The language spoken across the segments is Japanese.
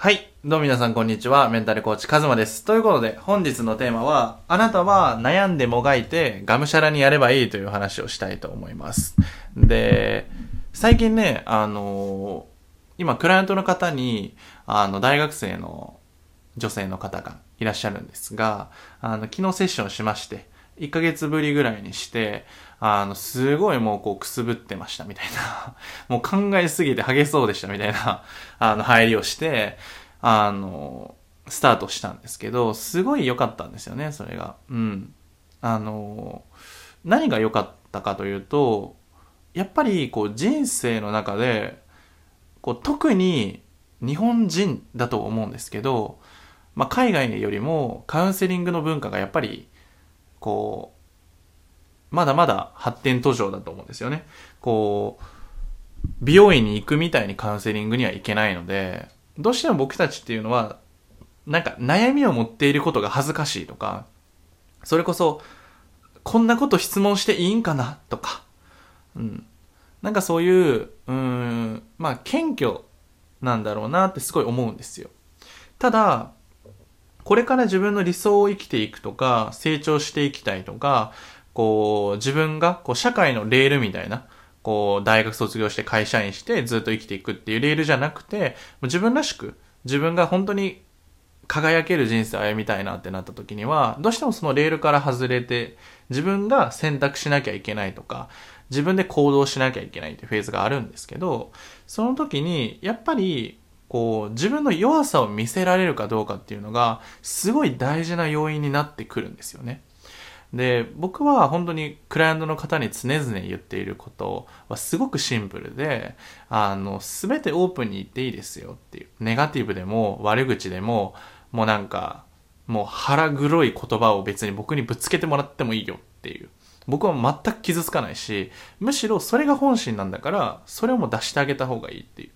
はい。どうも皆さんこんにちは。メンタルコーチカズマです。ということで、本日のテーマは、あなたは悩んでもがいて、がむしゃらにやればいいという話をしたいと思います。で、最近ね、あの今、クライアントの方に、あの、大学生の女性の方がいらっしゃるんですが、あの、昨日セッションしまして、1ヶ月ぶりぐらいにして、あの、すごいもうこうくすぶってましたみたいな、もう考えすぎて激しそうでしたみたいな、あの、入りをして、あの、スタートしたんですけど、すごい良かったんですよね、それが。うん。あの、何が良かったかというと、やっぱりこう人生の中で、こう特に日本人だと思うんですけど、まあ、海外よりもカウンセリングの文化がやっぱりこうまだまだ発展途上だと思うんですよね。こう美容院に行くみたいにカウンセリングには行けないのでどうしても僕たちっていうのはなんか悩みを持っていることが恥ずかしいとかそれこそこんなこと質問していいんかなとか、うん、なんかそういう、うん、まあ、謙虚なんだろうなってすごい思うんですよ。ただ、これから自分の理想を生きていくとか、成長していきたいとか、こう、自分が、こう、社会のレールみたいな、こう、大学卒業して会社員してずっと生きていくっていうレールじゃなくて、自分らしく、自分が本当に輝ける人生を歩みたいなってなった時には、どうしてもそのレールから外れて、自分が選択しなきゃいけないとか、自分で行動しなきゃいけないっていうフェーズがあるんですけど、その時に、やっぱり、こう、自分の弱さを見せられるかどうかっていうのが、すごい大事な要因になってくるんですよね。で、僕は本当にクライアントの方に常々言っていることはすごくシンプルで、あの、すべてオープンに言っていいですよっていう。ネガティブでも悪口でも、もうなんか、もう腹黒い言葉を別に僕にぶつけてもらってもいいよっていう。僕は全く傷つかないし、むしろそれが本心なんだから、それをもう出してあげた方がいいっていう。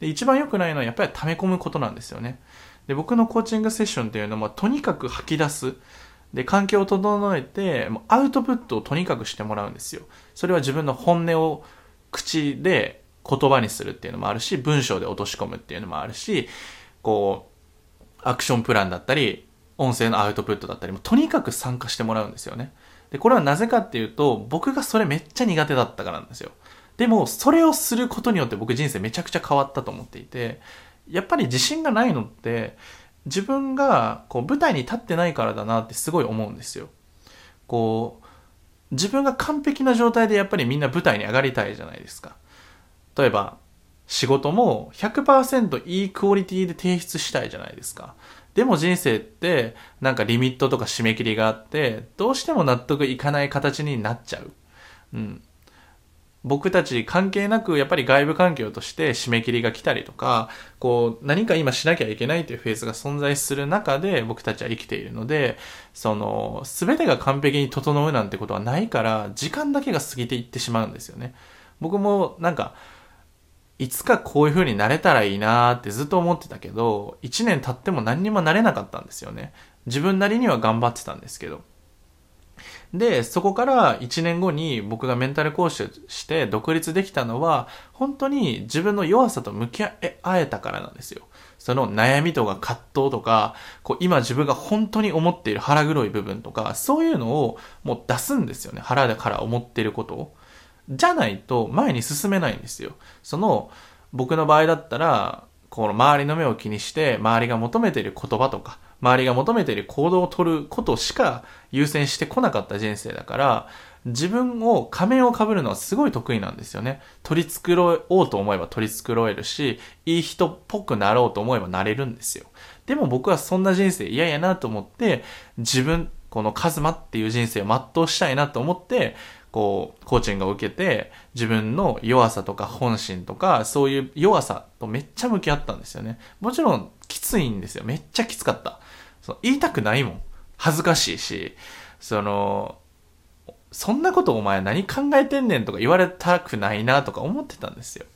で、一番良くないのはやっぱり溜め込むことなんですよね。で、僕のコーチングセッションっていうのは、とにかく吐き出す。で、環境を整えて、もうアウトプットをとにかくしてもらうんですよ。それは自分の本音を口で言葉にするっていうのもあるし、文章で落とし込むっていうのもあるし、こう、アクションプランだったり、音声のアウトプットだったりも、とにかく参加してもらうんですよね。で、これはなぜかっていうと、僕がそれめっちゃ苦手だったからなんですよ。でも、それをすることによって僕人生めちゃくちゃ変わったと思っていて、やっぱり自信がないのって、自分がこう舞台に立ってないからだなってすごい思うんですよ。こう、自分が完璧な状態でやっぱりみんな舞台に上がりたいじゃないですか。例えば、仕事も100%いいクオリティで提出したいじゃないですか。でも人生ってなんかリミットとか締め切りがあってどうしても納得いかない形になっちゃう。うん。僕たち関係なくやっぱり外部環境として締め切りが来たりとか、こう何か今しなきゃいけないというフェーズが存在する中で僕たちは生きているので、その全てが完璧に整うなんてことはないから時間だけが過ぎていってしまうんですよね。僕もなんかいつかこういう風になれたらいいなーってずっと思ってたけど、1年経っても何にもなれなかったんですよね。自分なりには頑張ってたんですけど。で、そこから1年後に僕がメンタル講師して独立できたのは、本当に自分の弱さと向き合えたからなんですよ。その悩みとか葛藤とか、こう今自分が本当に思っている腹黒い部分とか、そういうのをもう出すんですよね。腹だから思っていることを。じゃないと前に進めないんですよ。その、僕の場合だったら、この周りの目を気にして、周りが求めている言葉とか、周りが求めている行動を取ることしか優先してこなかった人生だから、自分を仮面を被るのはすごい得意なんですよね。取り繕おうと思えば取り繕えるし、いい人っぽくなろうと思えばなれるんですよ。でも僕はそんな人生嫌やなと思って、自分、このカズマっていう人生を全うしたいなと思って、こう、コーチングを受けて、自分の弱さとか本心とか、そういう弱さとめっちゃ向き合ったんですよね。もちろん、きついんですよ。めっちゃきつかった。その言いたくないもん。恥ずかしいし、その、そんなことお前何考えてんねんとか言われたくないなとか思ってたんですよ。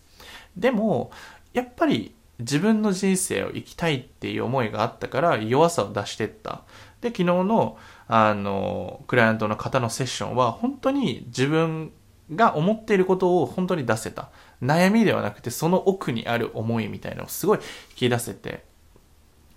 でも、やっぱり自分の人生を生きたいっていう思いがあったから弱さを出してった。で、昨日のあの、クライアントの方のセッションは本当に自分が思っていることを本当に出せた。悩みではなくてその奥にある思いみたいなのをすごい引き出せて、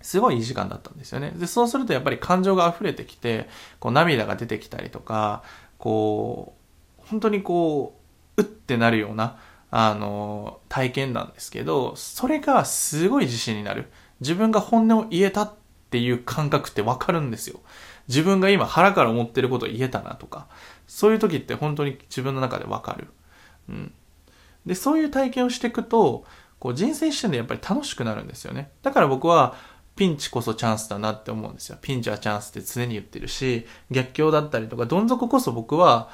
すごいいい時間だったんですよね。で、そうするとやっぱり感情が溢れてきて、こう涙が出てきたりとか、こう、本当にこう、うってなるような、あの、体験なんですけど、それがすごい自信になる。自分が本音を言えたっていう感覚ってわかるんですよ。自分が今腹から思ってることを言えたなとか、そういう時って本当に自分の中でわかる。うん。で、そういう体験をしていくと、こう人生視点でやっぱり楽しくなるんですよね。だから僕は、ピンチこそチャンスだなって思うんですよ。ピンチはチャンスって常に言ってるし、逆境だったりとか、どん底こそ僕は、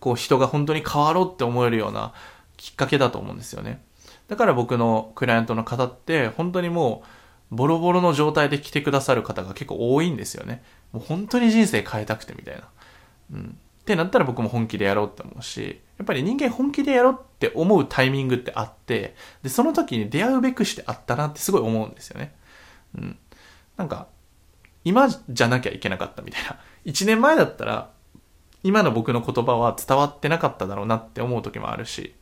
こう人が本当に変わろうって思えるようなきっかけだと思うんですよね。だから僕のクライアントの方って、本当にもう、ボロボロの状態で来てくださる方が結構多いんですよね。もう本当に人生変えたくてみたいな。うん。ってなったら僕も本気でやろうって思うし、やっぱり人間本気でやろうって思うタイミングってあって、で、その時に出会うべくしてあったなってすごい思うんですよね。うん。なんか、今じゃなきゃいけなかったみたいな。1年前だったら、今の僕の言葉は伝わってなかっただろうなって思う時もあるし、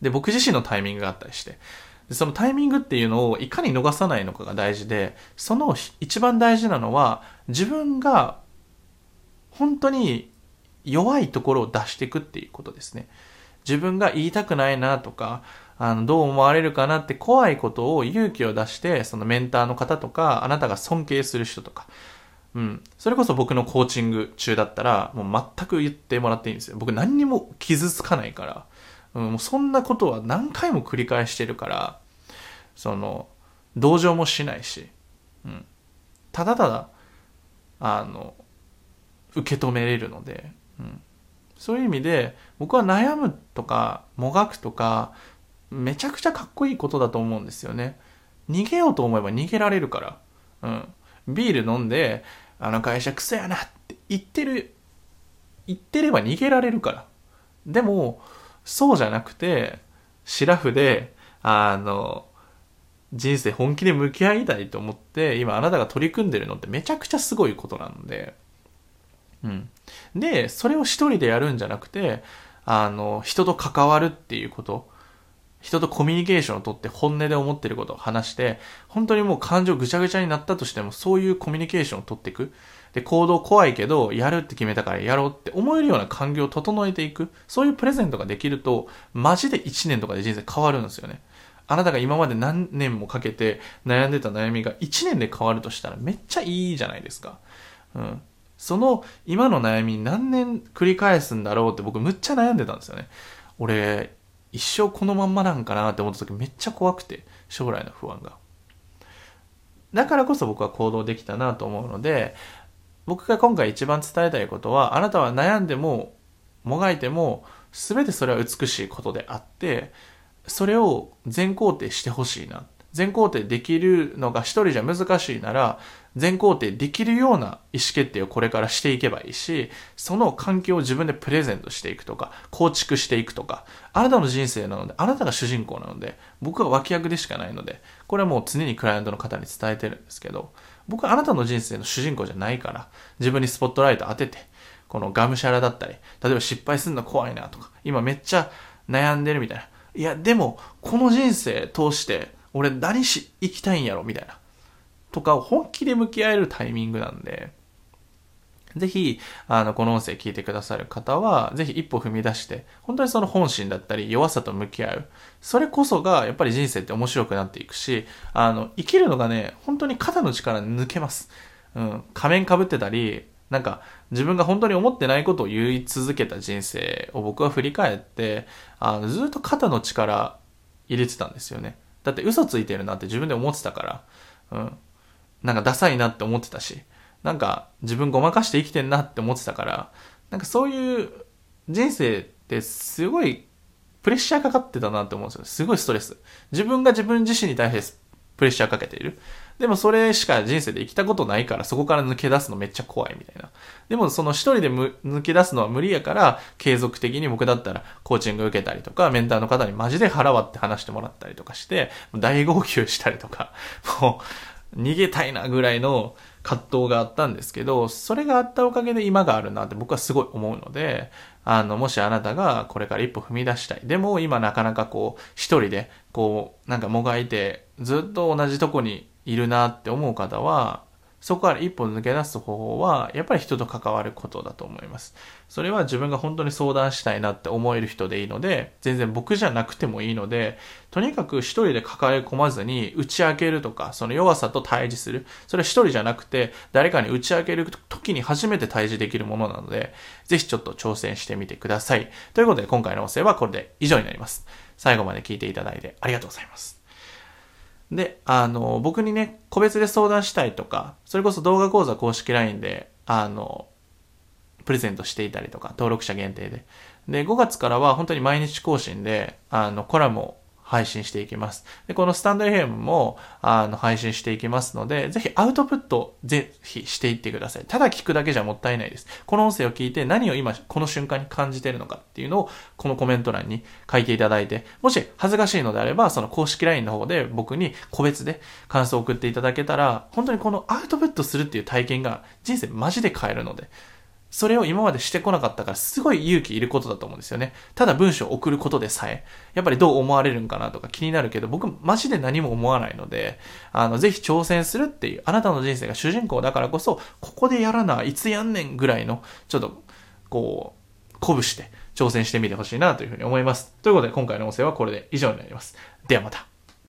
で、僕自身のタイミングがあったりして、でそのタイミングっていうのをいかに逃さないのかが大事で、その一番大事なのは、自分が本当に弱いところを出していくっていうことですね。自分が言いたくないなとか、あの、どう思われるかなって怖いことを勇気を出して、そのメンターの方とか、あなたが尊敬する人とか、うん。それこそ僕のコーチング中だったら、もう全く言ってもらっていいんですよ。僕何にも傷つかないから、うん、もうそんなことは何回も繰り返してるから、その、同情もしないし、うん。ただただ、あの、受け止めれるので、うん。そういう意味で、僕は悩むとか、もがくとか、めちゃくちゃかっこいいことだと思うんですよね。逃げようと思えば逃げられるから。うん。ビール飲んで、あの会社クソやなって言ってる、言ってれば逃げられるから。でも、そうじゃなくて、シラフで、あの、人生本気で向き合いたいと思って、今あなたが取り組んでるのってめちゃくちゃすごいことなので、うん。で、それを一人でやるんじゃなくて、あの、人と関わるっていうこと。人とコミュニケーションをとって本音で思ってることを話して、本当にもう感情ぐちゃぐちゃになったとしても、そういうコミュニケーションをとっていく。で、行動怖いけど、やるって決めたからやろうって思えるような環境を整えていく。そういうプレゼントができると、マジで1年とかで人生変わるんですよね。あなたが今まで何年もかけて悩んでた悩みが1年で変わるとしたらめっちゃいいじゃないですか。うん。その今の悩み何年繰り返すんだろうって僕むっちゃ悩んでたんですよね。俺、一生このまんまなんかなって思った時めっちゃ怖くて、将来の不安が。だからこそ僕は行動できたなと思うので、僕が今回一番伝えたいことは、あなたは悩んでも、もがいても、全てそれは美しいことであって、それを全肯定してほしいな。全肯定できるのが一人じゃ難しいなら、全肯定できるような意思決定をこれからしていけばいいし、その環境を自分でプレゼントしていくとか、構築していくとか、あなたの人生なので、あなたが主人公なので、僕は脇役でしかないので、これはもう常にクライアントの方に伝えてるんですけど、僕はあなたの人生の主人公じゃないから、自分にスポットライト当てて、このがむしゃらだったり、例えば失敗するの怖いなとか、今めっちゃ悩んでるみたいな。いや、でも、この人生通して、俺何し、生きたいんやろみたいな。とかを本気で向き合えるタイミングなんで、ぜひ、あの、この音声聞いてくださる方は、ぜひ一歩踏み出して、本当にその本心だったり弱さと向き合う。それこそが、やっぱり人生って面白くなっていくし、あの、生きるのがね、本当に肩の力抜けます。うん。仮面かぶってたり、なんか、自分が本当に思ってないことを言い続けた人生を僕は振り返って、あの、ずっと肩の力入れてたんですよね。だって嘘ついてるなって自分で思ってたから、うん。なんかダサいなって思ってたし、なんか自分ごまかして生きてんなって思ってたから、なんかそういう人生ってすごいプレッシャーかかってたなって思うんですよ。すごいストレス。自分が自分自身に対してプレッシャーかけている。でもそれしか人生で生きたことないからそこから抜け出すのめっちゃ怖いみたいな。でもその一人で抜け出すのは無理やから継続的に僕だったらコーチング受けたりとかメンターの方にマジで腹割って話してもらったりとかして大号泣したりとか もう逃げたいなぐらいの葛藤があったんですけど、それがあったおかげで今があるなって僕はすごい思うので、あの、もしあなたがこれから一歩踏み出したい。でも今なかなかこう、一人で、こう、なんかもがいて、ずっと同じとこにいるなって思う方は、そこから一歩抜け出す方法は、やっぱり人と関わることだと思います。それは自分が本当に相談したいなって思える人でいいので、全然僕じゃなくてもいいので、とにかく一人で抱え込まずに打ち明けるとか、その弱さと対峙する。それは一人じゃなくて、誰かに打ち明ける時に初めて対峙できるものなので、ぜひちょっと挑戦してみてください。ということで、今回の音声はこれで以上になります。最後まで聞いていただいてありがとうございます。で、あの、僕にね、個別で相談したいとか、それこそ動画講座公式 LINE で、あの、プレゼントしていたりとか、登録者限定で。で、5月からは本当に毎日更新で、あの、コラムを配信していきます。で、このスタンド FM も、あの、配信していきますので、ぜひアウトプット、ぜひしていってください。ただ聞くだけじゃもったいないです。この音声を聞いて何を今、この瞬間に感じてるのかっていうのを、このコメント欄に書いていただいて、もし恥ずかしいのであれば、その公式 LINE の方で僕に個別で感想を送っていただけたら、本当にこのアウトプットするっていう体験が人生マジで変えるので、それを今までしてこなかったから、すごい勇気いることだと思うんですよね。ただ文章を送ることでさえ、やっぱりどう思われるんかなとか気になるけど、僕マジで何も思わないので、あの、ぜひ挑戦するっていう、あなたの人生が主人公だからこそ、ここでやらな、いつやんねんぐらいの、ちょっと、こう、鼓舞して挑戦してみてほしいなというふうに思います。ということで、今回の音声はこれで以上になります。ではまた。